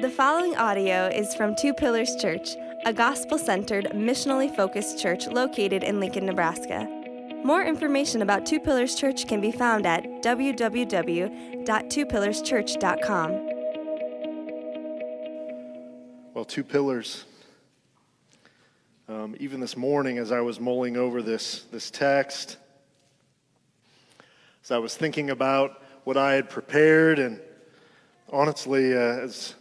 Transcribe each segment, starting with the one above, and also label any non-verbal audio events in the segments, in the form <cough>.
The following audio is from Two Pillars Church, a gospel centered, missionally focused church located in Lincoln, Nebraska. More information about Two Pillars Church can be found at www.twopillarschurch.com. Well, two pillars. Um, even this morning, as I was mulling over this, this text, as I was thinking about what I had prepared, and honestly, uh, as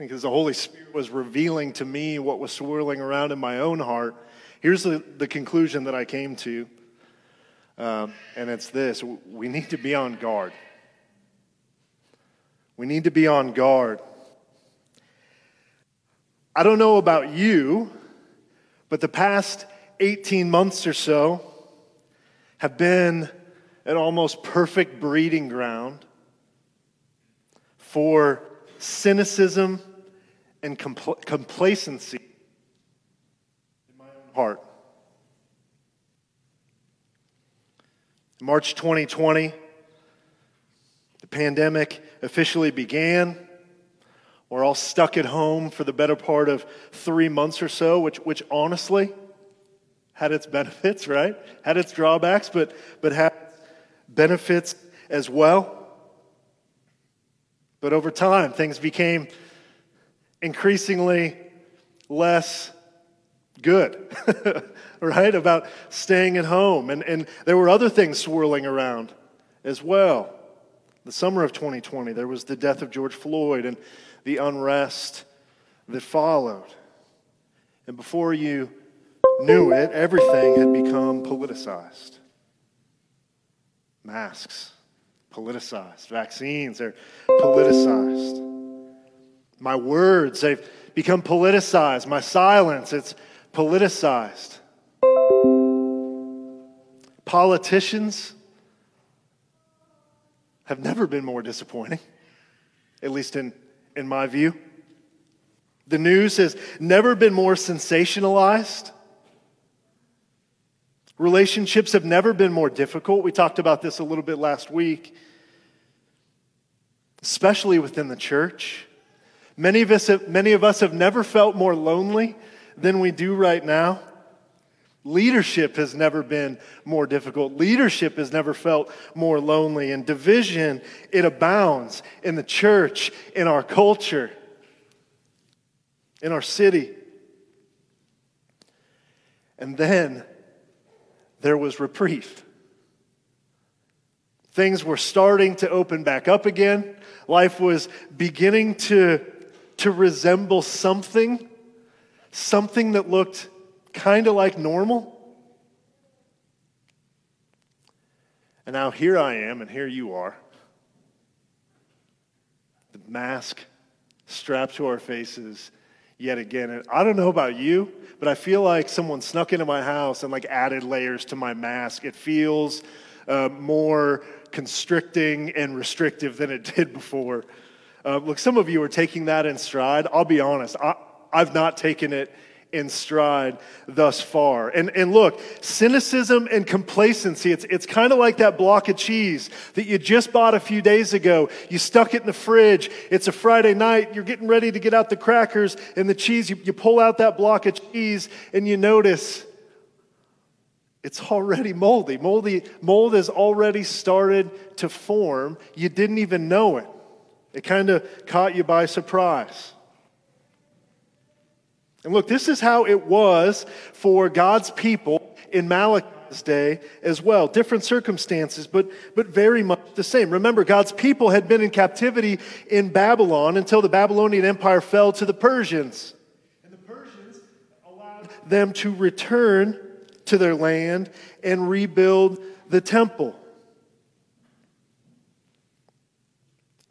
As the Holy Spirit was revealing to me what was swirling around in my own heart, here's the, the conclusion that I came to. Um, and it's this we need to be on guard. We need to be on guard. I don't know about you, but the past 18 months or so have been an almost perfect breeding ground for cynicism and compl- complacency in my own heart. In March 2020, the pandemic officially began. We're all stuck at home for the better part of three months or so, which, which honestly had its <laughs> benefits, right? Had its drawbacks, but, but had benefits as well. But over time, things became increasingly less good, <laughs> right? About staying at home. And, and there were other things swirling around as well. The summer of 2020, there was the death of George Floyd and the unrest that followed. And before you knew it, everything had become politicized. Masks, politicized. Vaccines, they're politicized. My words, they've become politicized. My silence, it's politicized. Politicians have never been more disappointing, at least in, in my view. The news has never been more sensationalized. Relationships have never been more difficult. We talked about this a little bit last week, especially within the church. Many of us have, many of us have never felt more lonely than we do right now. Leadership has never been more difficult. Leadership has never felt more lonely. And division, it abounds in the church, in our culture, in our city. And then there was reprieve. Things were starting to open back up again. Life was beginning to to resemble something, something that looked kind of like normal. And now here I am, and here you are. The mask strapped to our faces yet again. And I don't know about you, but I feel like someone snuck into my house and like added layers to my mask. It feels uh, more constricting and restrictive than it <laughs> did before. Uh, look, some of you are taking that in stride. I'll be honest, I, I've not taken it in stride thus far. And, and look, cynicism and complacency, it's, it's kind of like that block of cheese that you just bought a few days ago. You stuck it in the fridge. It's a Friday night. You're getting ready to get out the crackers and the cheese. You, you pull out that block of cheese and you notice it's already moldy. moldy. Mold has already started to form. You didn't even know it. It kind of caught you by surprise. And look, this is how it was for God's people in Malachi's day as well. Different circumstances, but, but very much the same. Remember, God's people had been in captivity in Babylon until the Babylonian Empire fell to the Persians. And the Persians allowed them to return to their land and rebuild the temple.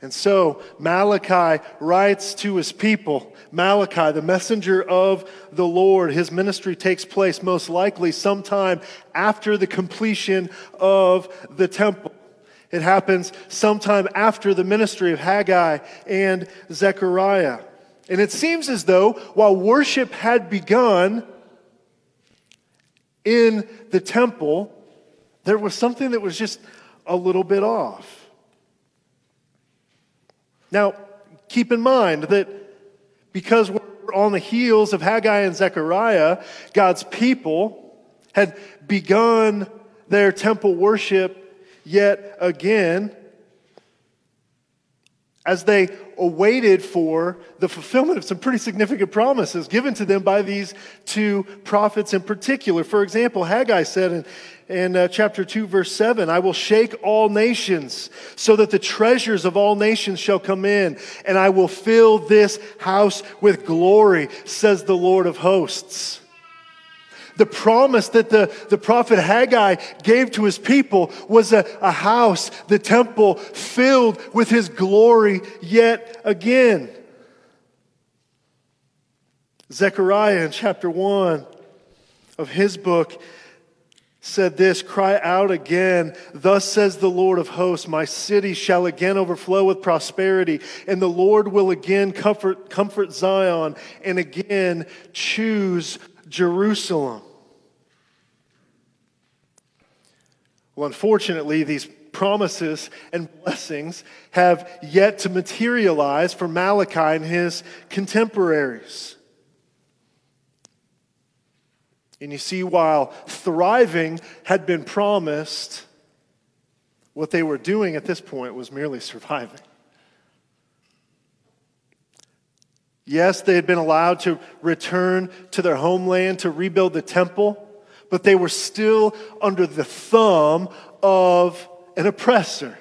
And so Malachi writes to his people. Malachi, the messenger of the Lord, his ministry takes place most likely sometime after the completion of the temple. It happens sometime after the ministry of Haggai and Zechariah. And it seems as though while worship had begun in the temple, there was something that was just a little bit off. Now, keep in mind that because we're on the heels of Haggai and Zechariah, God's people had begun their temple worship yet again as they awaited for the fulfillment of some pretty significant promises given to them by these two prophets in particular. For example, Haggai said in, in uh, chapter 2, verse 7, I will shake all nations so that the treasures of all nations shall come in, and I will fill this house with glory, says the Lord of hosts. The promise that the, the prophet Haggai gave to his people was a, a house, the temple, filled with his glory yet again. Zechariah in chapter 1 of his book said this Cry out again, thus says the Lord of hosts, My city shall again overflow with prosperity, and the Lord will again comfort, comfort Zion and again choose Jerusalem. Well, unfortunately, these promises and blessings have yet to materialize for Malachi and his contemporaries. And you see, while thriving had been promised, what they were doing at this point was merely surviving. Yes, they had been allowed to return to their homeland to rebuild the temple but they were still under the thumb of an oppressor.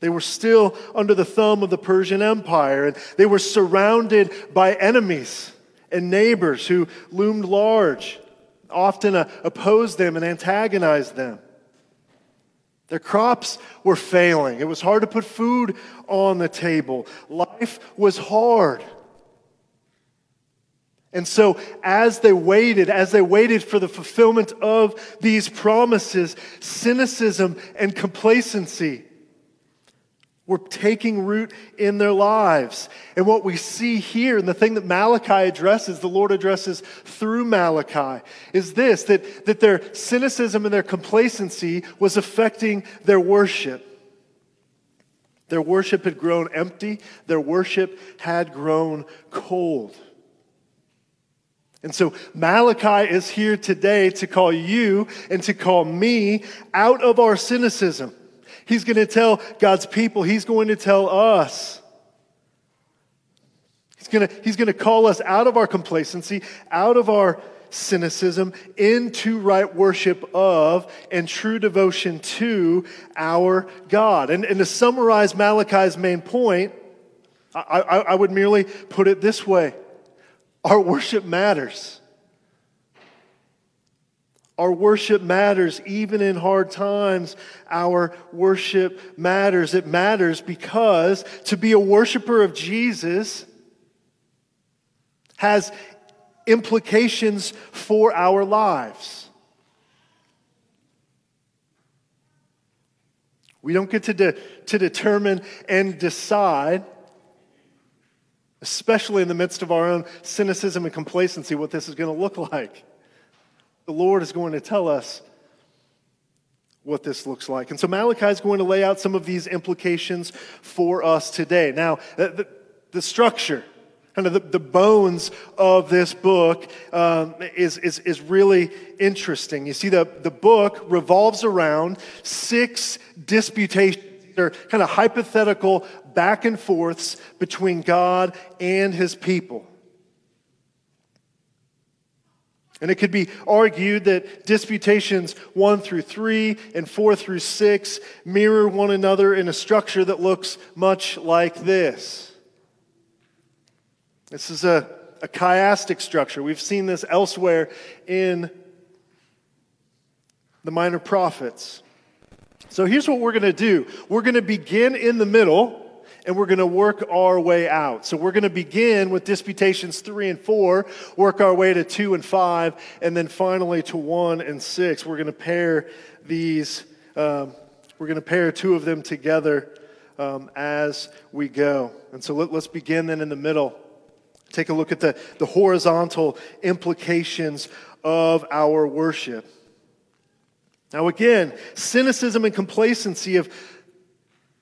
They were still under the thumb of the Persian Empire, and they were surrounded by enemies and neighbors who loomed large, often uh, opposed them and antagonized them. Their crops were failing. It was hard to put food on the table. Life was hard. And so, as they waited, as they waited for the fulfillment of these promises, cynicism and complacency were taking root in their lives. And what we see here, and the thing that Malachi addresses, the Lord addresses through Malachi, is this that, that their cynicism and their complacency was affecting their worship. Their worship had grown empty, their worship had grown cold. And so Malachi is here today to call you and to call me out of our cynicism. He's going to tell God's people, he's going to tell us. He's going to, he's going to call us out of our complacency, out of our cynicism, into right worship of and true devotion to our God. And, and to summarize Malachi's main point, I, I, I would merely put it this way our worship matters. Our worship matters even in hard times. Our worship matters. It matters because to be a worshiper of Jesus has implications for our lives. We don't get to, de- to determine and decide especially in the midst of our own cynicism and complacency, what this is going to look <laughs> like. The Lord is going to tell us what this looks like. And so Malachi is going to lay out some of these implications for us today. Now, the, the, structure, kind of the, the, bones of this book um, is, is, is really interesting. You see, the, the book revolves around six disputations. They're kind of hypothetical back and forths between God and his people. And it could be argued that disputations 1 through 3 and 4 through 6 mirror one another in a structure that looks much like this. This is a, a chiastic structure. We've seen this elsewhere in the minor prophets. So here's what we're going to do we're going to begin in the middle and we're going to work our way out. So we're going to begin with disputations three and four, work our way to two and five, and then finally to one and six. We're going to pair these, um, we're going to pair two of them together um, as we go. And so let, let's begin then in the middle. Take a look at the, the horizontal implications of our worship. Now, again, cynicism and complacency have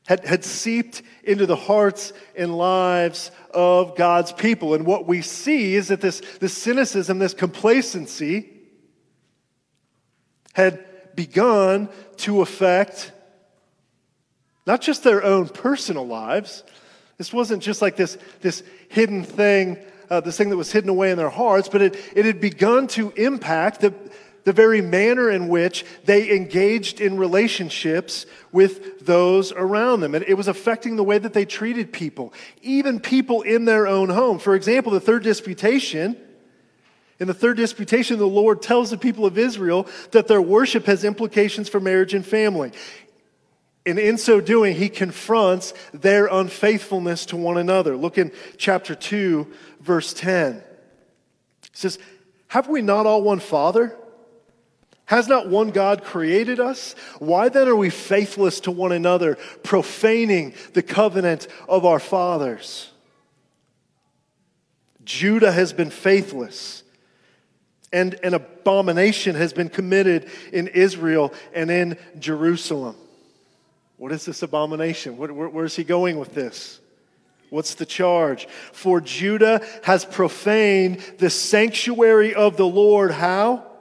had, had seeped into the hearts and lives of God's people. And what we see is that this, this cynicism, this complacency, had begun to affect not just their own personal lives. This wasn't just like this, this hidden thing, uh, this thing that was hidden away in their hearts, but it, it had begun to impact the, the very manner in which they engaged in relationships with those around them. And it was affecting the way that they treated people, even people in their own home. For example, the third disputation. In the third disputation, the Lord tells the people of Israel that their worship has implications for marriage and family. And in so doing, he confronts their unfaithfulness to one another. Look in chapter 2, verse 10. He says, Have we not all one Father? Has not one God created us? Why then are we faithless to one another, profaning the covenant of our fathers? Judah has been faithless, and an abomination has been committed in Israel and in Jerusalem. What is this abomination? Where, where, where's he going with this? What's the charge? For Judah has profaned the sanctuary of the Lord. How?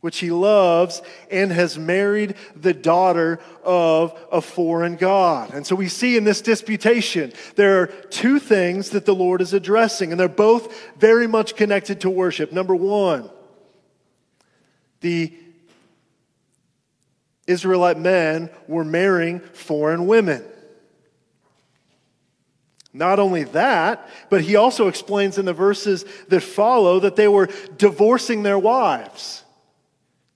Which he loves, and has married the daughter of a foreign God. And so we see in this disputation, there are two things that the Lord is addressing, and they're both very much connected to worship. Number one, the Israelite men were marrying foreign women. Not only that, but he also explains in the verses that follow that they were divorcing their wives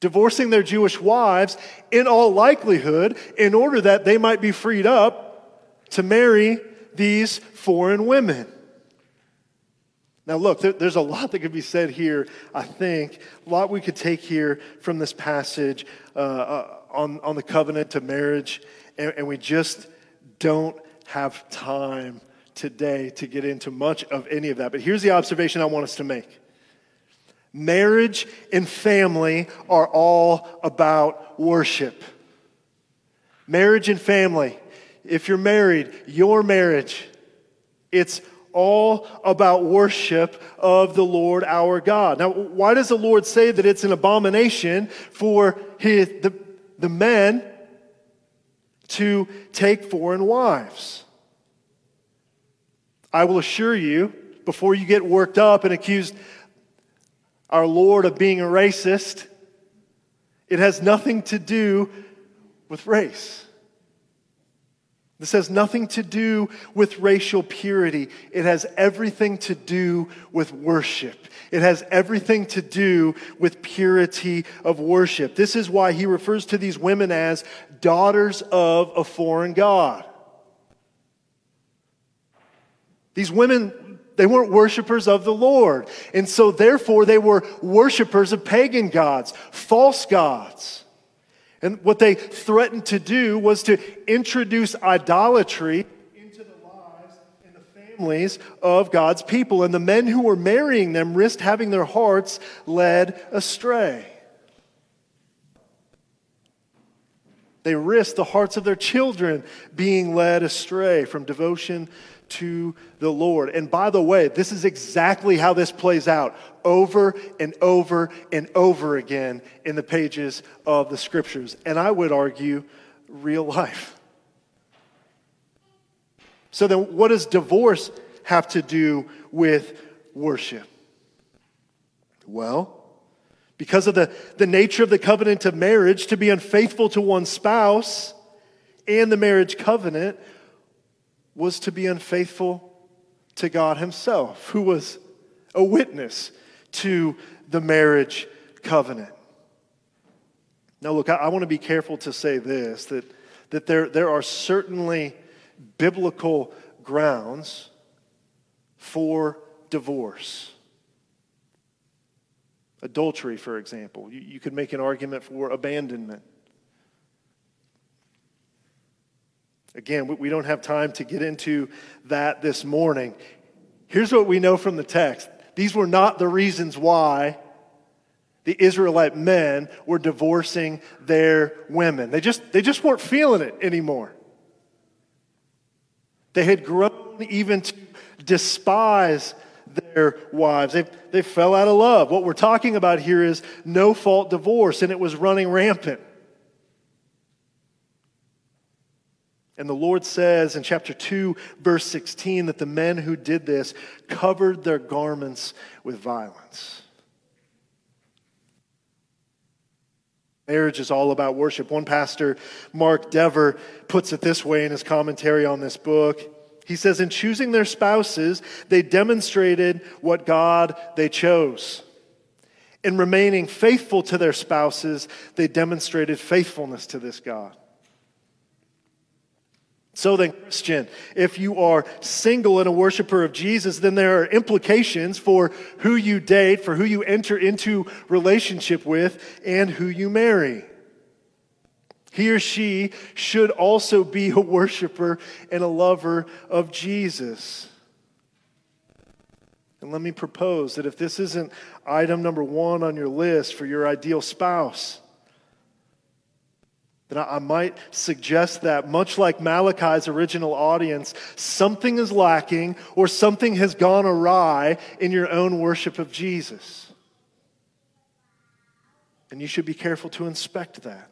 divorcing their Jewish wives in all likelihood in order that they might be freed up to marry these foreign women. Now, look, there's a lot that could be said here, I think. A lot we could take here from this passage uh, uh, on, on the covenant to marriage, and, and we just don't have time today to get into much of any of that. But here's the observation I want us to make Marriage and family are all about worship. Marriage and family. If you're married, your marriage, it's all about worship of the Lord our God. Now, why does the Lord say that it's an abomination for his, the, the men to take foreign wives? I will assure you, before you get worked up and accused our Lord of being a racist. It has nothing to do with race. This has nothing to do with racial purity. It has everything to do with worship. It has everything to do with purity of worship. This is why he refers to these women as daughters of a foreign God. These women they weren't worshipers of the Lord. And so, therefore, they were worshipers of pagan gods, false gods. And what they threatened to do was to introduce idolatry into the lives and the families of God's people. And the men who were marrying them risked having their hearts led astray. They risked the hearts of their children being led astray from devotion to the Lord. And by the way, this is exactly how this plays out over and over and over again in the pages of the scriptures. And I would argue, real life. So then, what does divorce have to do with worship? Well, because of the, the nature of the covenant of marriage, to be unfaithful to one's spouse and the marriage covenant was to be unfaithful to God Himself, who was a witness to the marriage covenant. Now, look, I, I want to be careful to say this that, that there, there are certainly biblical grounds for divorce. Adultery, for example. You, you could make an argument for abandonment. Again, we don't have time to get into that this morning. Here's what we know from the text these were not the reasons why the Israelite men were divorcing their women. They just, they just weren't feeling it anymore. They had grown even to despise their wives. They, they fell out of love. What we're talking about here is no fault divorce, and it was running rampant. And the Lord says in chapter 2, verse 16, that the men who did this covered their garments with violence. Marriage is all about worship. One pastor, Mark Dever, puts it this way in his commentary on this book. He says, In choosing their spouses, they demonstrated what God they chose. In remaining faithful to their spouses, they demonstrated faithfulness to this God. So then, Christian, if you are single and a worshiper of Jesus, then there are implications for who you date, for who you enter into relationship with, and who you marry. He or she should also be a worshiper and a lover of Jesus. And let me propose that if this isn't item number one on your list for your ideal spouse, then I might suggest that, much like Malachi's original audience, something is lacking or something has gone awry in your own worship of Jesus. And you should be careful to inspect that.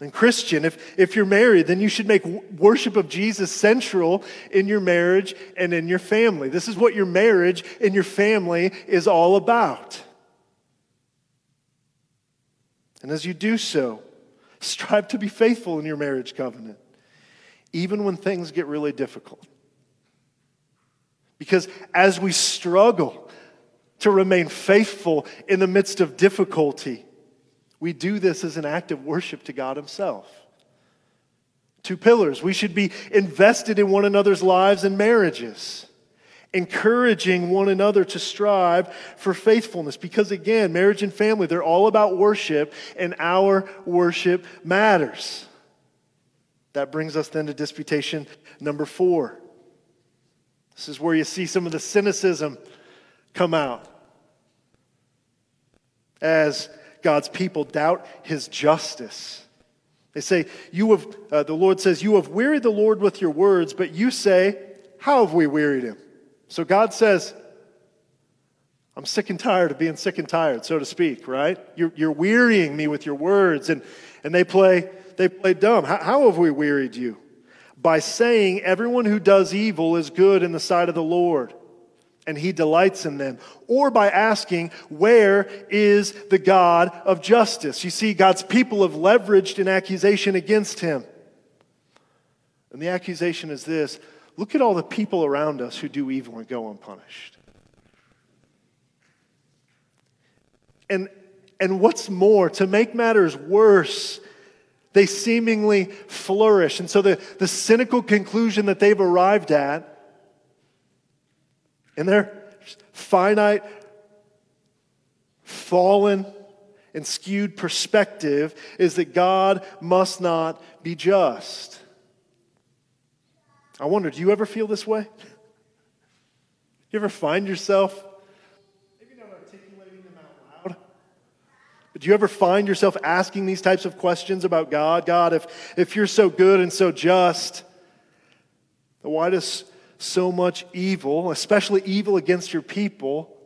And, Christian, if, if you're married, then you should make worship of Jesus central in your marriage and in your family. This is what your marriage and your family is all about. And as you do so, <laughs> strive to be faithful in your marriage covenant, even when things get really difficult. Because as we struggle to remain faithful in the midst of difficulty, we do this as an act of worship to God Himself. Two pillars. We should be invested in one another's lives and marriages encouraging one another to strive for faithfulness. Because again, marriage and family, they're all about worship, and our worship matters. That brings us then to disputation number four. This is where you see some of the cynicism come out as God's people doubt his justice. They say, you have, uh, the Lord says, You have wearied the Lord with your words, but you say, How have we wearied him? So God says, I'm sick and tired of being sick and tired, so to speak, right? You're, you're wearying me with your words. And, and they play they play dumb. How, how have we wearied you? By saying everyone who does evil is good in the sight of the Lord, and he delights in them. Or by asking, Where is the God of justice? You see, God's people have leveraged an accusation against him. And the accusation is this Look at all the people around us who do evil and go unpunished. And, and what's more, to make matters worse, they seemingly flourish. And so the, the cynical conclusion that they've arrived at in their finite, fallen, and skewed perspective is that God must not be just. I wonder, do you ever feel this way? Do you ever find yourself, maybe not articulating them out loud, but do you ever find yourself asking these types of questions about God? God, if, if you're so good and so just, why does so much evil, especially evil against your people,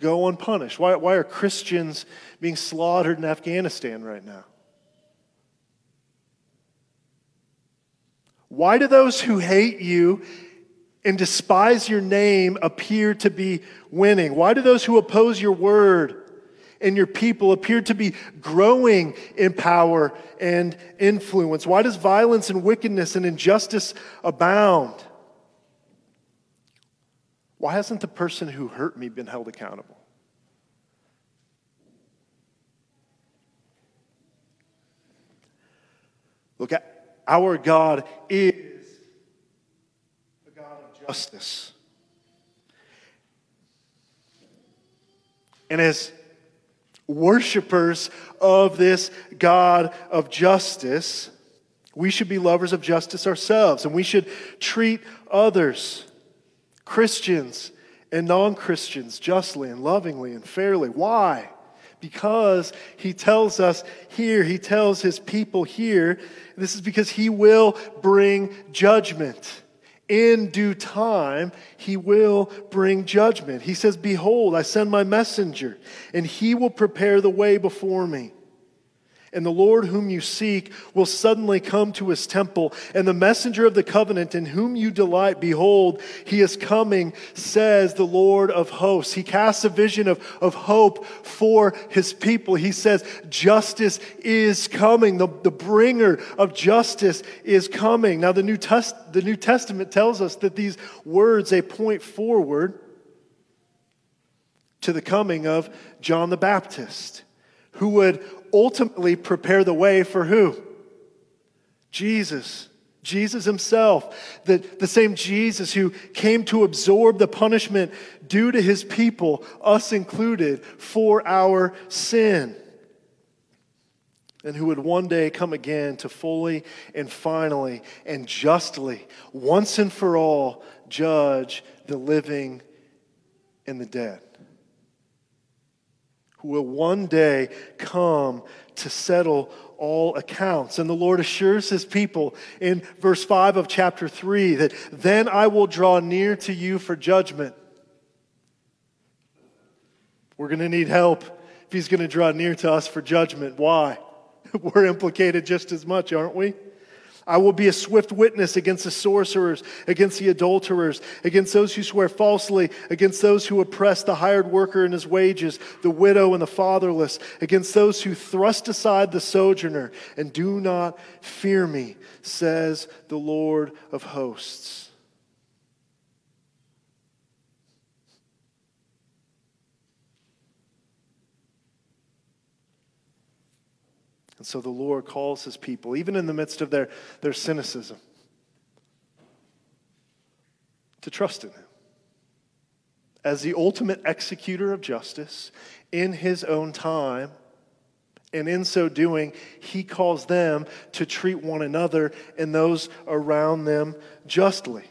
go unpunished? Why, why are Christians being slaughtered in Afghanistan right now? Why do those who hate you and despise your name appear to be winning? Why do those who oppose your word and your people appear to be growing in power and influence? Why does violence and wickedness and injustice abound? Why hasn't the person who hurt me been held accountable? Look, at. Our God is a God of justice. And as worshipers of this God of justice, we should be lovers of justice ourselves, and we should treat others, Christians and non Christians, justly and lovingly and fairly. Why? Because he tells us here, he tells his people here, this is because he will bring judgment. In due time, he will bring judgment. He says, Behold, I send my messenger, and he will prepare the way before me. And the Lord whom you seek will suddenly come to his temple, and the messenger of the covenant in whom you delight, behold, he is coming, says the Lord of hosts. He casts a vision of, of hope for his people. He says, Justice is coming. The, the bringer of justice is coming. Now, the New, Test, the New Testament tells us that these words, they point forward to the coming of John the Baptist, who would ultimately prepare the way for who? Jesus. Jesus himself, the, the same Jesus who came to absorb the punishment due to his people, us included, for our sin. And who would one day come again to fully and finally and justly, once and for all, judge the living and the dead who will one day come to settle all accounts. And the Lord assures his people in verse 5 of chapter 3 that then I will draw near to you for judgment. We're going to need help if he's going to draw near to us for judgment. Why? <laughs> We're implicated just as much, aren't we? I will be a swift witness against the sorcerers, against the adulterers, against those who swear falsely, against those who oppress the hired worker in his wages, the widow and the fatherless, against those who thrust aside the sojourner and do not fear me, says the Lord of hosts. And so the Lord calls his people, even in the midst of their, their cynicism, to trust in him as the ultimate executor of justice in his own time. And in so doing, he calls them to treat one another and those around them justly.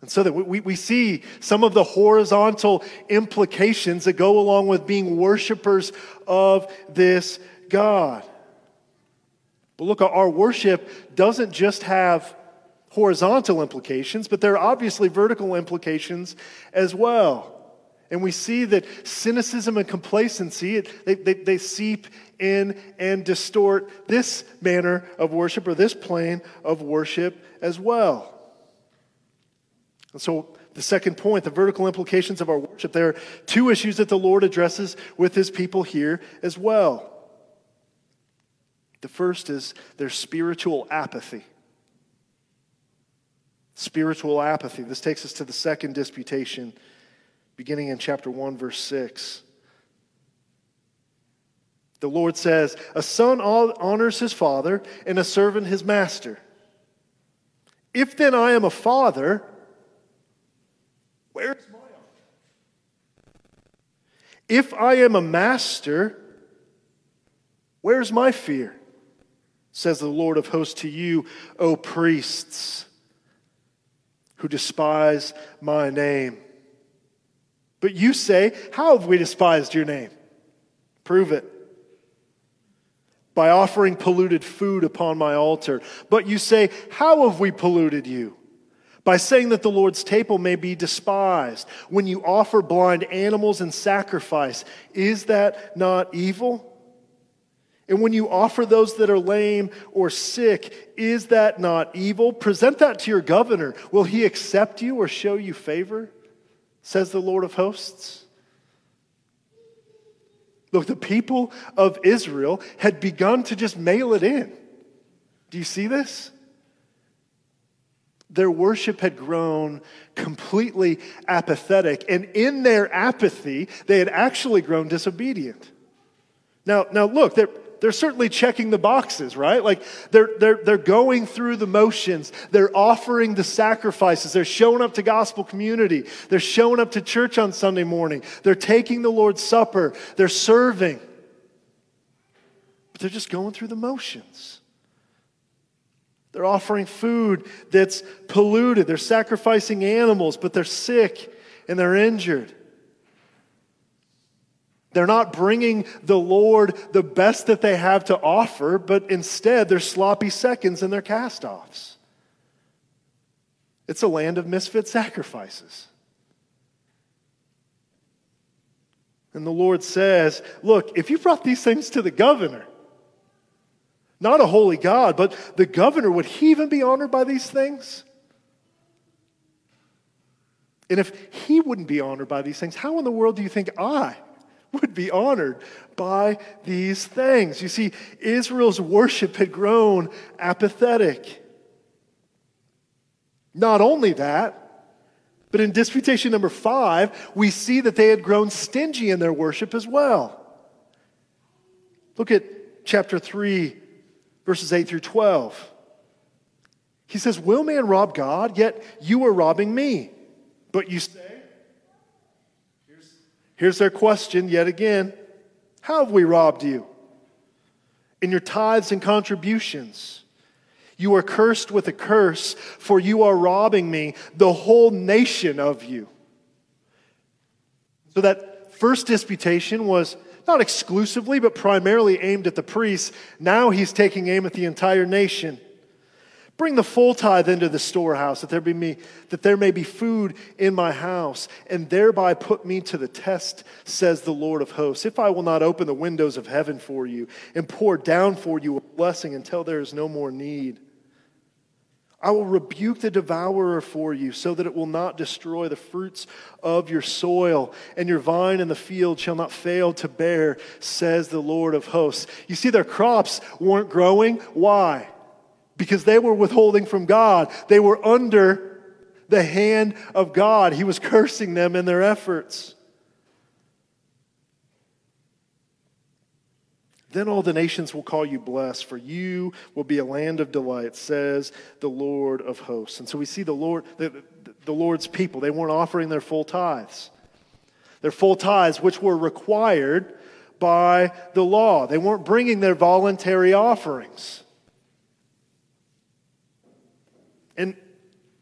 And so that we, we see some of the horizontal implications that go along with being worshipers of this God. But look, our worship doesn't just have horizontal implications, but there are obviously vertical implications as well. And we see that cynicism and complacency, they, they, they, seep in and distort this manner of worship or this plane of worship as well. And so, the second point, the vertical implications of our worship, there are two issues that the Lord addresses with his people here as well. The first is their spiritual apathy. Spiritual apathy. This takes us to the second disputation, beginning in chapter 1, verse 6. The Lord says, A son honors his father, and a servant his master. If then I am a father, where's my honor? If I am a master, where's my fear? Says the Lord of hosts to you, O priests who despise my name. But you say, How have we despised your name? Prove it. By offering polluted food upon my altar. But you say, How have we polluted you? By saying that the Lord's table may be despised. When you offer blind animals in sacrifice, is that not evil? And when you offer those that are lame or sick, is that not evil? Present that to your governor. Will he accept you or show you favor? Says the Lord of hosts. Look, the people of Israel had begun to just mail it in. Do you see this? Their worship had grown completely apathetic, and in their apathy, they had actually grown disobedient. Now, now look, they're certainly checking the boxes, right? Like they're, they're, they're going through the motions. They're offering the sacrifices. They're showing up to gospel community. They're showing up to church on Sunday morning. They're taking the Lord's Supper. They're serving. But they're just going through the motions. They're offering food that's polluted. They're sacrificing animals, but they're sick and they're injured. They're not bringing the Lord the best that they have to offer, but instead their sloppy seconds and they're cast offs. It's a land of misfit sacrifices. And the Lord says, Look, if you brought these things to the governor, not a holy God, but the governor, would he even be honored by these things? And if he wouldn't be honored by these things, how in the world do you think I would be honored by these things? You see, Israel's worship had grown apathetic. Not only that, but in disputation number five, we see that they had grown stingy in their worship as well. Look at chapter 3, verses 8 through 12. He says, Will man rob God? Yet you are robbing me. But you say, here's, their question yet again How have we robbed you? In your tithes and contributions. You are cursed with a curse, for you are robbing me, the whole nation of you. So that first disputation was not exclusively, but primarily aimed at the priests. Now he's taking aim at the entire nation. Bring the full tithe into the storehouse, that there, be me, that there may be food in my house, and thereby put me to the test, says the Lord of hosts. If I will not open the windows of heaven for you and pour down for you a blessing until there is no more need. I will rebuke the devourer for you, so that it will not destroy the fruits of your soil, and your vine in the field shall not fail to bear, says the Lord of hosts. You see, their crops weren't growing. Why? Because they were withholding from God. They were under the hand of God. He was cursing them in their efforts. Then all the nations will call you blessed, for you will be a land of delight, says the Lord of hosts. And so we see the Lord, the, the Lord's people, they weren't offering their full tithes. Their full tithes, which were required by the law. They weren't bringing their voluntary offerings.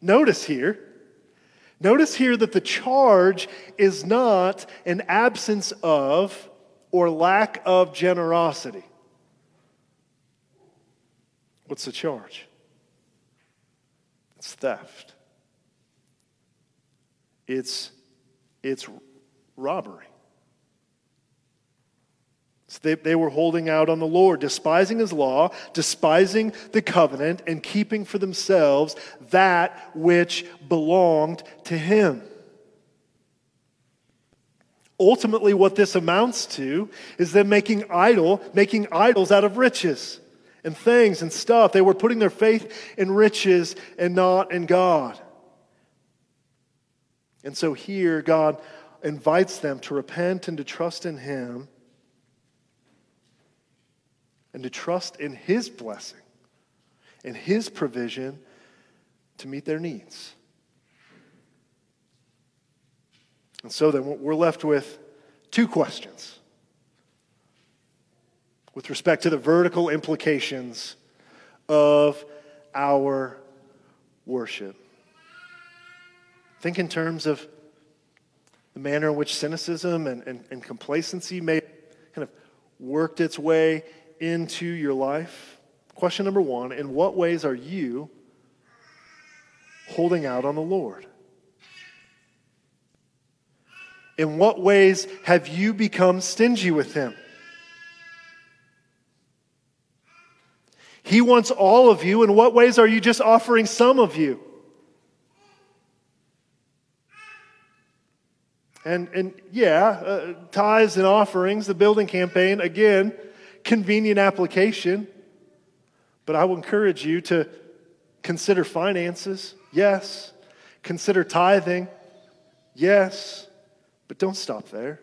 Notice here, notice here that the charge is not an absence of or lack of generosity. What's the charge? It's theft. It's, it's robbery. So they, they were holding out on the Lord, despising his law, despising the covenant, and keeping for themselves that which belonged to him. Ultimately, what this amounts to is them making idol, making idols out of riches and things and stuff. They were putting their faith in riches and not in God. And so here, God invites them to repent and to trust in Him and to trust in His blessing, in His provision to meet their needs. And so then we're left with two questions with respect to the vertical implications of our worship. Think in terms of the manner in which cynicism and, and, and complacency may kind of worked its way into your life. Question number one In what ways are you holding out on the Lord? In what ways have you become stingy with him? He wants all of you. In what ways are you just offering some of you? And, and yeah, uh, tithes and offerings, the building campaign, again, convenient application. But I will encourage you to consider finances, yes. Consider tithing, yes. But don't stop there.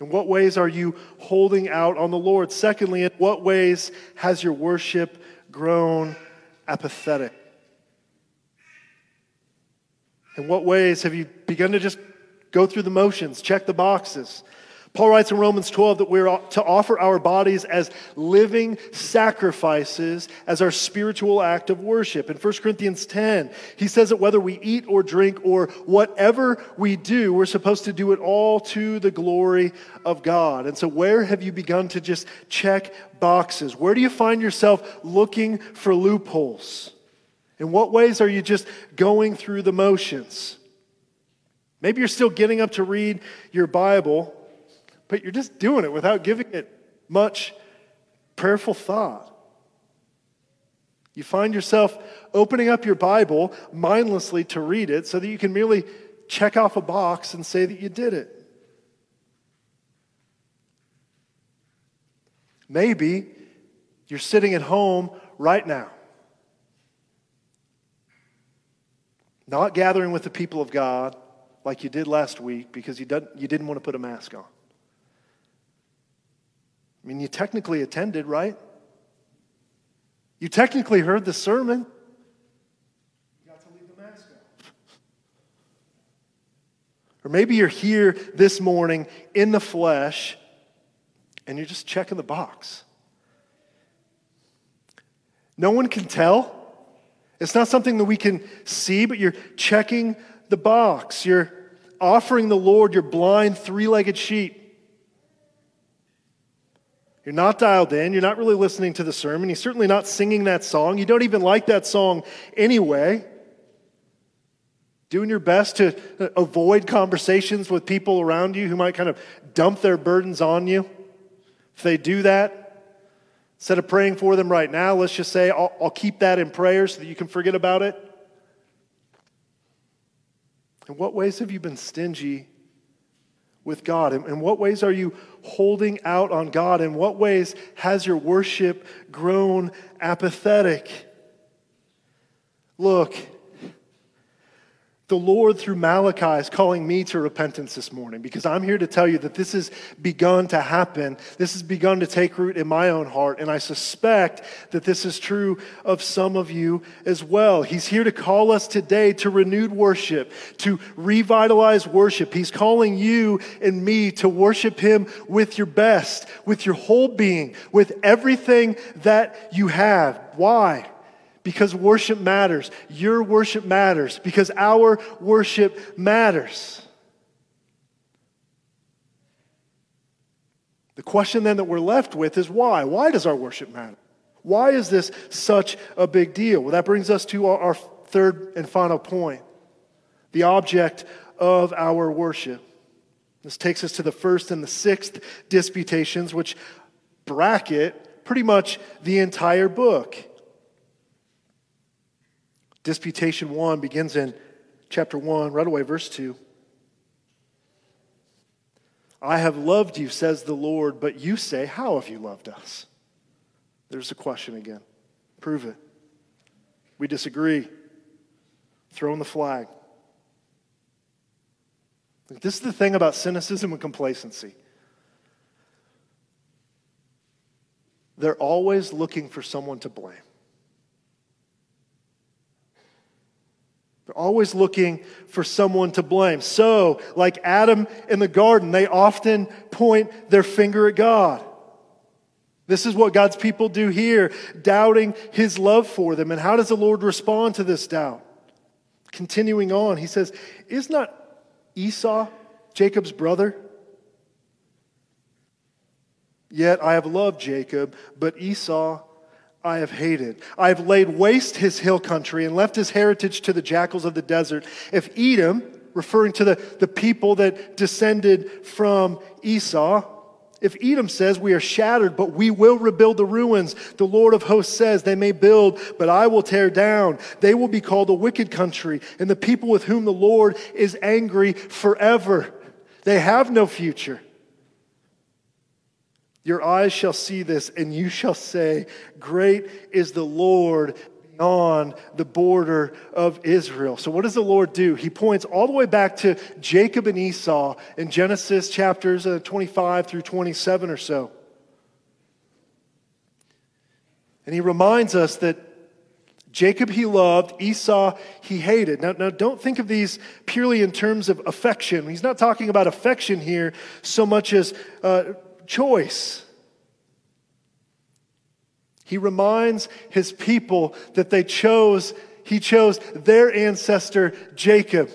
In what ways are you holding out on the Lord? Secondly, in what ways has your worship grown apathetic? In what ways have you begun to just go through the motions, check the boxes? Paul writes in Romans 12 that we're to offer our bodies as living sacrifices as our spiritual act of worship. In 1 Corinthians 10, he says that whether we eat or drink or whatever we do, we're supposed to do it all to the glory of God. And so, where have you begun to just check boxes? Where do you find yourself looking for loopholes? In what ways are you just going through the motions? Maybe you're still getting up to read your Bible but you're just doing it without giving it much prayerful thought. You find yourself opening up your Bible mindlessly to read it so that you can merely check off a box and say that you did it. Maybe you're sitting at home right now, not gathering with the people of God like you did last week because you didn't, you didn't want to put a mask on. I mean, you technically attended, right? You technically heard the sermon. You got to leave the mask. <laughs> Or maybe you're here this morning in the flesh and you're just checking the box. No one can tell. It's not something that we can see, but you're checking the box. You're offering the Lord your blind three legged sheep. You're not dialed in. You're not really listening to the sermon. You're certainly not singing that song. You don't even like that song anyway. Doing your best to uh, avoid conversations with people around you who might kind of dump their burdens on you. If they do that, instead of praying for them right now, let's just say, I'll, I'll keep that in prayer so that you can forget about it. In what ways have you been stingy with God? In what ways are you holding out on God? In what ways has your worship grown apathetic? Look, the Lord, through Malachi, is calling me to repentance this morning because I'm here to tell you that this has begun to happen. This has begun to take root in my own heart, and I suspect that this is true of some of you as well. He's here to call us today to renewed worship, to revitalize worship. He's calling you and me to worship Him with your best, with your whole being, with everything that you have. Why? Because worship matters. Your worship matters because our worship matters. The question then that we're left with is why? Why does our worship matter? Why is this such a big deal? Well, that brings us to our, third and final point the object of our worship. This takes us to the first and the sixth disputations, which bracket pretty much the entire book. Disputation 1 begins in chapter 1, right away, verse 2. I have loved you, says the Lord, but you say, How have you loved us? There's a question again. Prove it. We disagree. Throw in the flag. This is the thing about cynicism and complacency. They're always looking for someone to blame. They're always looking for someone to blame. So, like Adam in the garden, they often point their finger at God. This is what God's people do here, doubting his love for them. And how does the Lord respond to this doubt? Continuing on, he says, Is not Esau Jacob's brother? Yet I have loved Jacob, but Esau I have hated. I have laid waste his hill country and left his heritage to the jackals of the desert. If Edom, referring to the, the people that descended from Esau, if Edom says, We are shattered, but we will rebuild the ruins, the Lord of hosts says, They may build, but I will tear down. They will be called a wicked country, and the people with whom the Lord is angry forever. They have no future. Your eyes shall see this, and you shall say, Great is the Lord beyond the border of Israel. So, what does the Lord do? He points all the way back to Jacob and Esau in Genesis chapters uh, 25 through 27 or so. And he reminds us that Jacob he loved, Esau he hated. Now, now, don't think of these purely in terms of affection. He's not talking about affection here so much as uh, choice. He reminds his people that they chose, he chose their ancestor Jacob.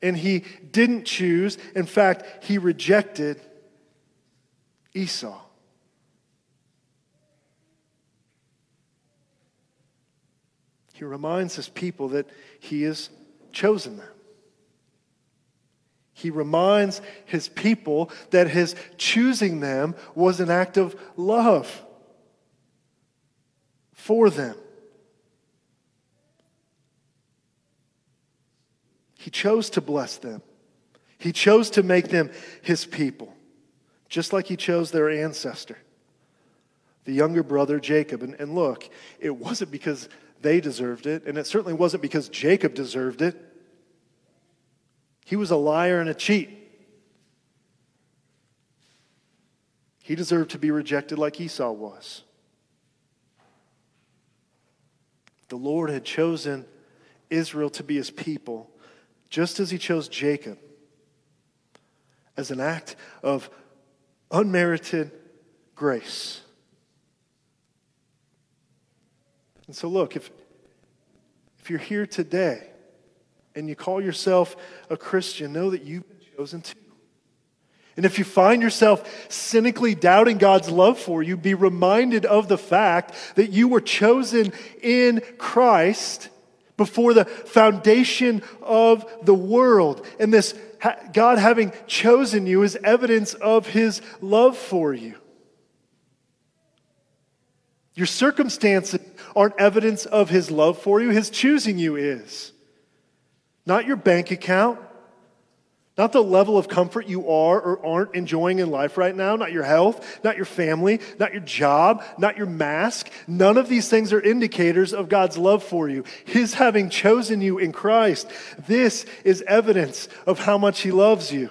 And he didn't choose, in fact, he rejected Esau. He reminds his people that he has chosen them. He reminds his people that his choosing them was an act of love for them. He chose to bless them. He chose to make them his people, just like he chose their ancestor, the younger brother Jacob. And, and look, it wasn't because they deserved it, and it certainly wasn't because Jacob deserved it. He was a liar and a cheat. He deserved to be rejected like Esau was. The Lord had chosen Israel to be his people, just as he chose Jacob, as an act of unmerited grace. And so, look, if, if you're here today and you call yourself a Christian, know that you've been chosen too. And if you find yourself cynically doubting God's love for you, be reminded of the fact that you were chosen in Christ before the foundation of the world. And this God having chosen you is evidence of his love for you. Your circumstances aren't evidence of his love for you, his choosing you is. Not your bank account, not the level of comfort you are or aren't enjoying in life right now, not your health, not your family, not your job, not your mask. None of these things are indicators of God's love for you. His having chosen you in Christ, this is evidence of how much He loves you.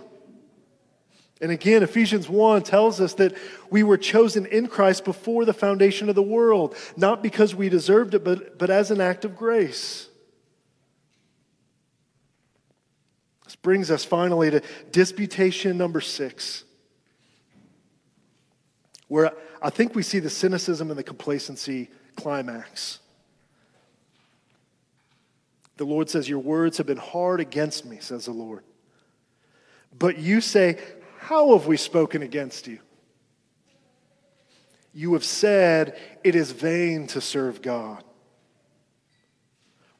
And again, Ephesians 1 tells us that we were chosen in Christ before the foundation of the world, not because we deserved it, but, but as an act of grace. This brings us finally to disputation number six, where I think we see the cynicism and the complacency climax. The Lord says, Your words have been hard against me, says the Lord. But you say, how have we spoken against you? You have said it is vain to serve God.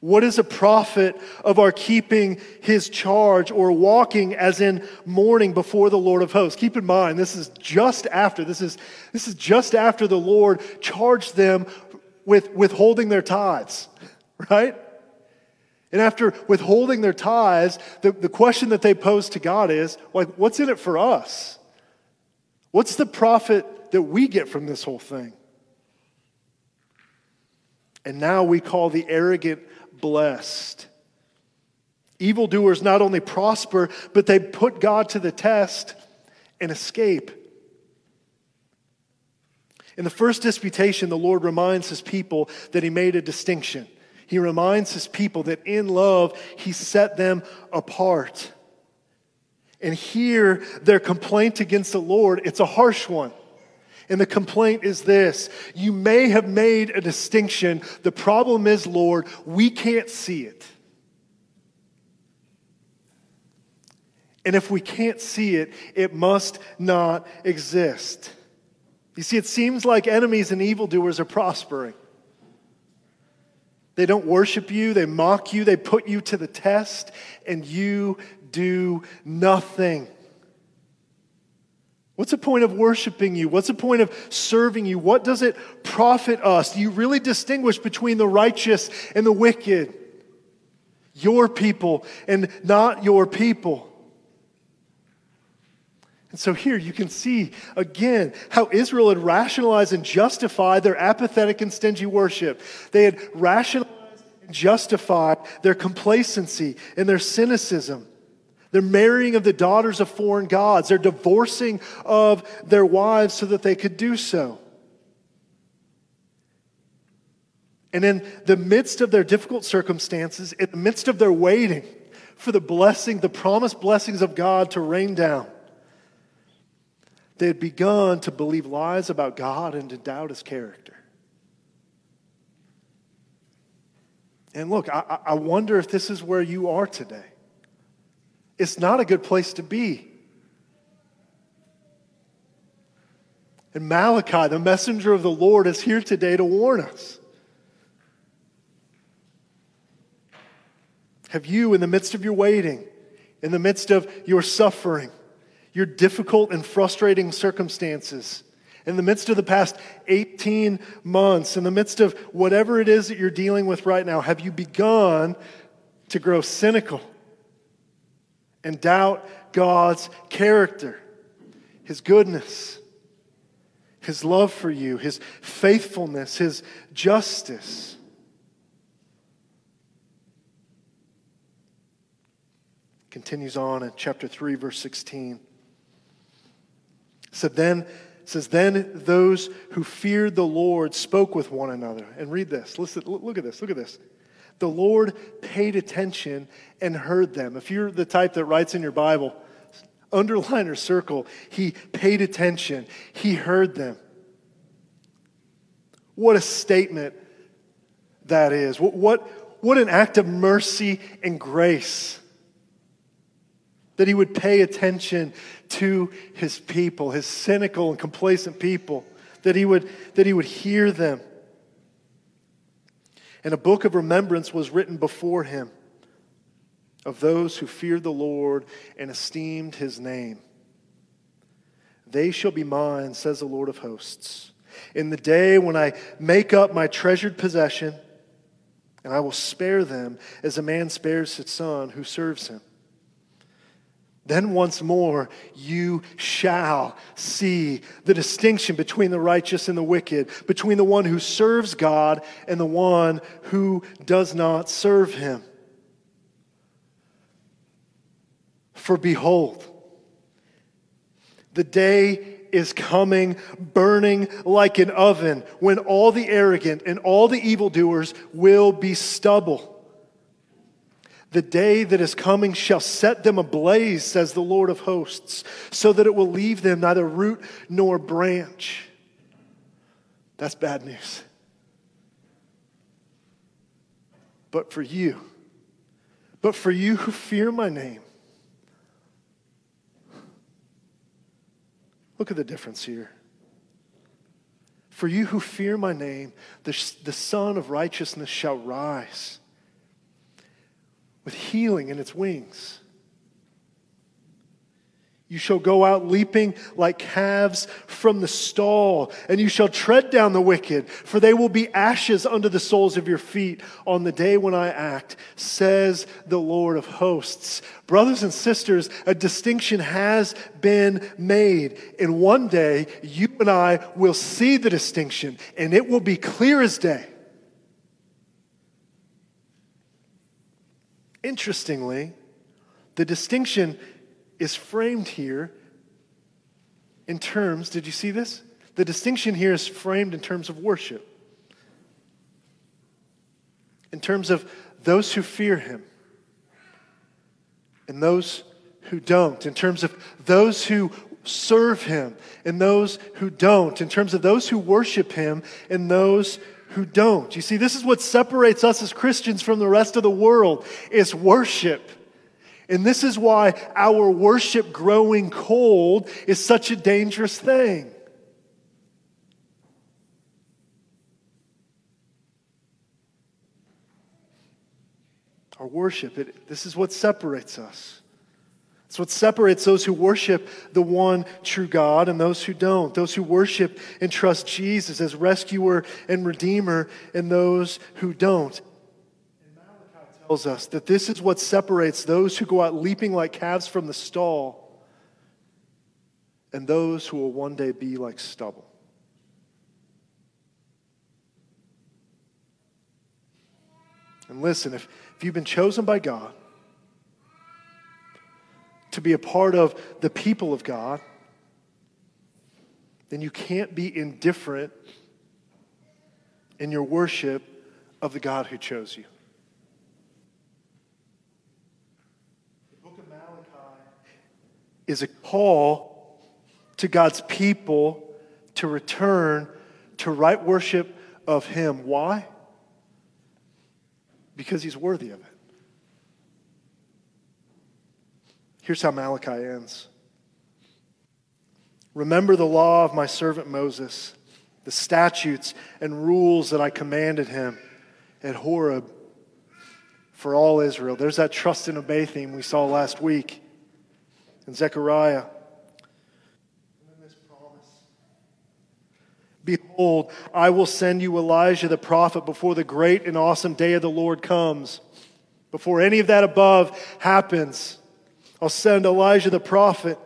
What is a profit of our keeping his charge or walking as in mourning before the Lord of hosts? Keep in mind, this is just after, this is, this is just after the Lord charged them with withholding their tithes, right? And after withholding their tithes, the, the question that they pose to God is, like, what's in it for us? What's the profit that we get from this whole thing? And now we call the arrogant blessed. Evildoers not only prosper, but they put God to the test and escape. In the first disputation, the Lord reminds his people that he made a distinction. He reminds his people that in love, he set them apart. And here, their complaint against the Lord, it's a harsh one. And the complaint is this You may have made a distinction. The problem is, Lord, we can't see it. And if we can't see it, it must not exist. You see, it seems like enemies and evildoers are prospering. They don't worship you, they mock you, they put you to the test, and you do nothing. What's the point of worshiping you? What's the point of serving you? What does it profit us? Do you really distinguish between the righteous and the wicked? Your people and not your people. And so here you can see again how Israel had rationalized and justified their apathetic and stingy worship. They had rationalized and justified their complacency and their cynicism. Their marrying of the daughters of foreign gods, their divorcing of their wives so that they could do so. And in the midst of their difficult circumstances, in the midst of their waiting for the blessing, the promised blessings of God to rain down, they had begun to believe lies about God and to doubt his character. And look, I, I wonder if this is where you are today. It's not a good place to be. And Malachi, the messenger of the Lord, is here today to warn us. Have you, in the midst of your waiting, in the midst of your suffering, your difficult and frustrating circumstances, in the midst of the past 18 months, in the midst of whatever it is that you're dealing with right now, have you begun to grow cynical and doubt God's character, His goodness, His love for you, His faithfulness, His justice? Continues on in chapter 3, verse 16. So then, says, Then those who feared the Lord spoke with one another. And read this. Listen, look at this. Look at this. The Lord paid attention and heard them. If you're the type that writes in your Bible, underline or circle, he paid attention, he heard them. What a statement that is. What, what, what an act of mercy and grace that he would pay attention to his people, his cynical and complacent people, that he would, that he would hear them. And a book of remembrance was written before him of those who feared the Lord and esteemed his name. They shall be mine, says the Lord of hosts, in the day when I make up my treasured possession, and I will spare them as a man spares his son who serves him. Then once more you shall see the distinction between the righteous and the wicked, between the one who serves God and the one who does not serve him. For behold, the day is coming burning like an oven when all the arrogant and all the evildoers will be stubble. The day that is coming shall set them ablaze, says the Lord of hosts, so that it will leave them neither root nor branch. That's bad news. But for you, but for you who fear my name, look at the difference here. For you who fear my name, the, the Sun of Righteousness shall rise with healing in its wings. You shall go out leaping like calves from the stall, and you shall tread down the wicked, for they will be ashes under the soles of your feet on the day when I act, says the Lord of hosts. Brothers and sisters, a distinction has been made. And one day, you and I will see the distinction, and it will be clear as day. Interestingly, the distinction is framed here in terms, did you see this? The distinction here is framed in terms of worship, in terms of those who fear him and those who don't, in terms of those who serve him and those who don't, in terms of those who worship him and those who don't. You see, this is what separates us as Christians from the rest of the world is worship. And this is why our worship growing cold is such a dangerous thing. Our worship, it, this is what separates us. It's what separates those who worship the one true God and those who don't. Those who worship and trust Jesus as rescuer and redeemer and those who don't. And Malachi tells us that this is what separates those who go out leaping like calves from the stall and those who will one day be like stubble. And listen, if, if you've been chosen by God, to be a part of the people of God, then you can't be indifferent in your worship of the God who chose you. The book of Malachi is a call to God's people to return to right worship of Him. Why? Because He's worthy of it. Here's how Malachi ends Remember the law of my servant Moses, the statutes and rules that I commanded him at Horeb for all Israel. There's that trust and obey theme we saw last week in Zechariah. Behold, I will send you Elijah the prophet before the great and awesome day of the Lord comes. Before any of that above happens, I'll send Elijah the prophet,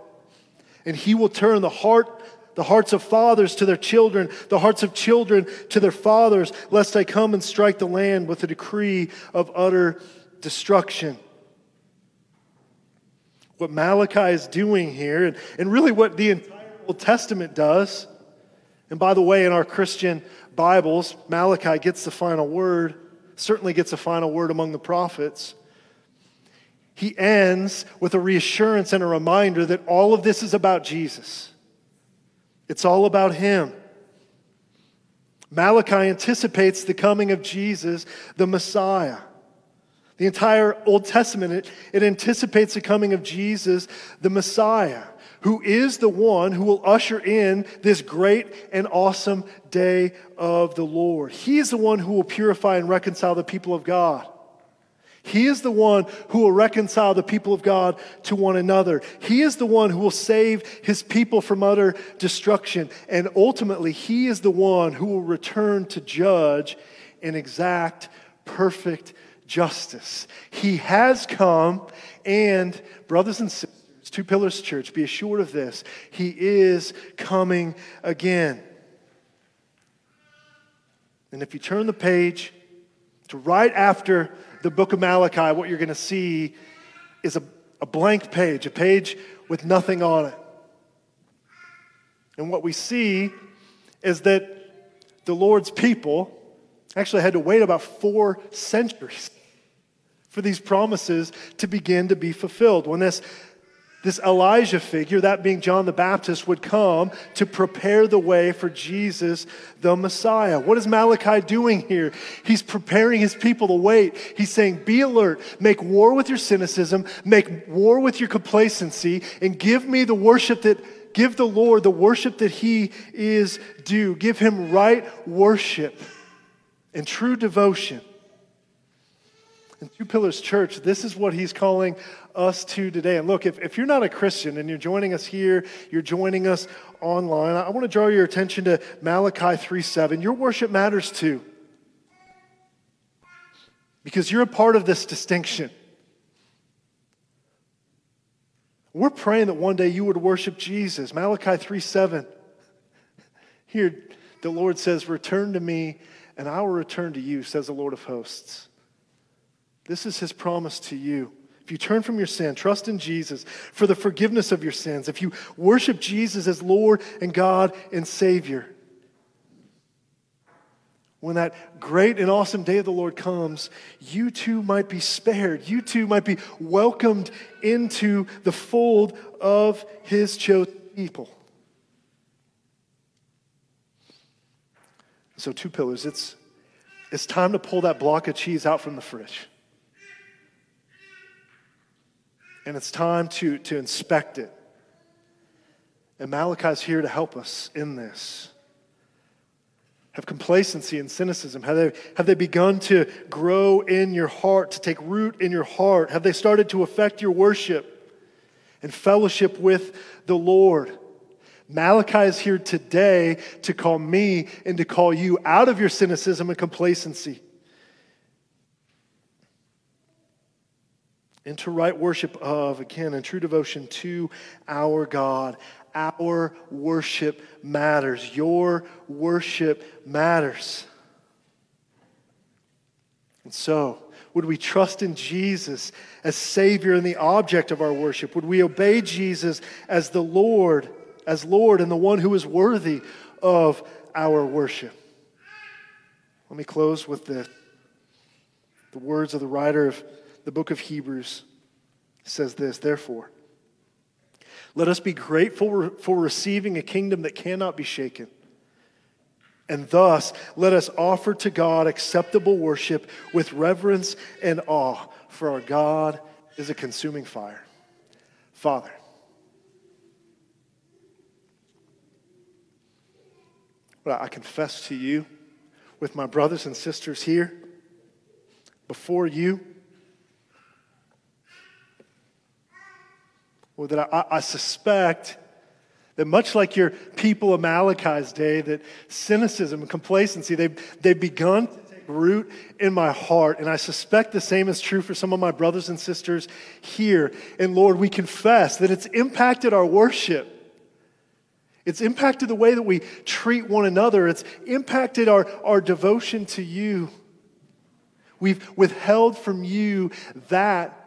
and he will turn the heart the hearts of fathers to their children, the hearts of children to their fathers, lest I come and strike the land with a decree of utter destruction. What Malachi is doing here, and, and really what the entire Old Testament does, and by the way, in our Christian Bibles, Malachi gets the final word, certainly gets a final word among the prophets. He ends with a reassurance and a reminder that all of this is about Jesus. It's all about Him. Malachi anticipates the coming of Jesus, the Messiah. The entire Old Testament, it, it, anticipates the coming of Jesus, the Messiah, who is the one who will usher in this great and awesome day of the Lord. He is the one who will purify and reconcile the people of God. He is the one who will reconcile the people of God to one another. He is the one who will save his people from utter destruction. And ultimately, he is the one who will return to judge and exact perfect justice. He has come, and brothers and sisters, Two Pillars Church, be assured of this. He is coming again. And if you turn the page to right after the book of Malachi, what you're going to see is a, a blank page, a page with nothing on it. And what we see is that the Lord's people actually had to wait about four centuries for these promises to begin to be fulfilled. When this this Elijah figure, that being John the Baptist, would come to prepare the way for Jesus, the Messiah. What is Malachi doing here? He's preparing his people to wait. He's saying, Be alert, make war with your cynicism, make war with your complacency, and give me the worship that, give the Lord the worship that he is due. Give him right worship and true devotion. In Two Pillars Church, this is what he's calling us to today. And look, if, if you're not a Christian and you're joining us here, you're joining us online, I want to draw your attention to Malachi 3 7. Your worship matters too. Because you're a part of this distinction. We're praying that one day you would worship Jesus. Malachi 3 7. Here, the Lord says, Return to me, and I will return to you, says the Lord of hosts. This is his promise to you. You turn from your sin, trust in Jesus for the forgiveness of your sins, if you worship Jesus as Lord and God and Savior, when that great and awesome day of the Lord comes, you too might be spared. You too might be welcomed into the fold of His chosen people. So, two pillars. It's, it's time to pull that block of cheese out from the fridge. And it's time to, to inspect it. And Malachi's here to help us in this. Have complacency and cynicism? Have they, have they begun to grow in your heart, to take root in your heart? Have they started to affect your worship and fellowship with the Lord? Malachi is here today to call me and to call you out of your cynicism and complacency into right worship of, again, and true devotion to our God. Our worship matters. Your worship matters. And so, would we trust in Jesus as Savior and the object of our worship? Would we obey Jesus as the Lord, as Lord and the one who is worthy of our worship? Let me close with this. The words of the writer of the book of Hebrews says this, therefore, let us be grateful for receiving a kingdom that cannot be shaken. And thus, let us offer to God acceptable worship with reverence and awe, for our God is a consuming fire. Father, what I confess to you with my brothers and sisters here before you. Well, that I, I suspect that much like your people of Malachi's day, that cynicism and complacency, they've, they've begun to take root in my heart. And I suspect the same is true for some of my brothers and sisters here. And Lord, we confess that it's impacted our worship. It's impacted the way that we treat one another. It's impacted our, our devotion to you. We've withheld from you that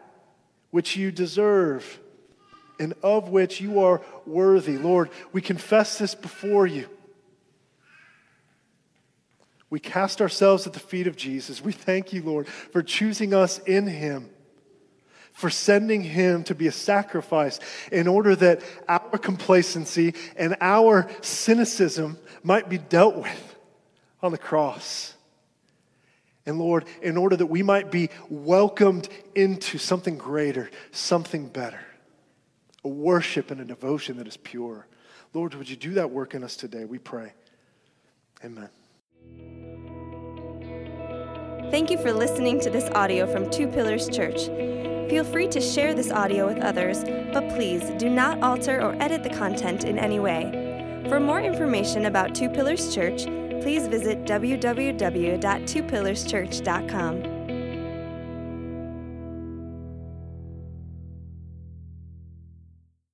which you deserve and of which you are worthy. Lord, we confess this before you. We cast ourselves at the feet of Jesus. We thank you, Lord, for choosing us in Him, for sending Him to be a sacrifice in order that our complacency and our cynicism might be dealt with on the cross. And Lord, in order that we might be welcomed into something greater, something better a worship and a devotion that is pure. Lord, would you do that work in us today? We pray. Amen. Thank you for listening to this audio from Two Pillars Church. Feel free to share this audio with others, but please do not alter or edit the content in any way. For more information about Two Pillars Church, please visit www.twopillarschurch.com.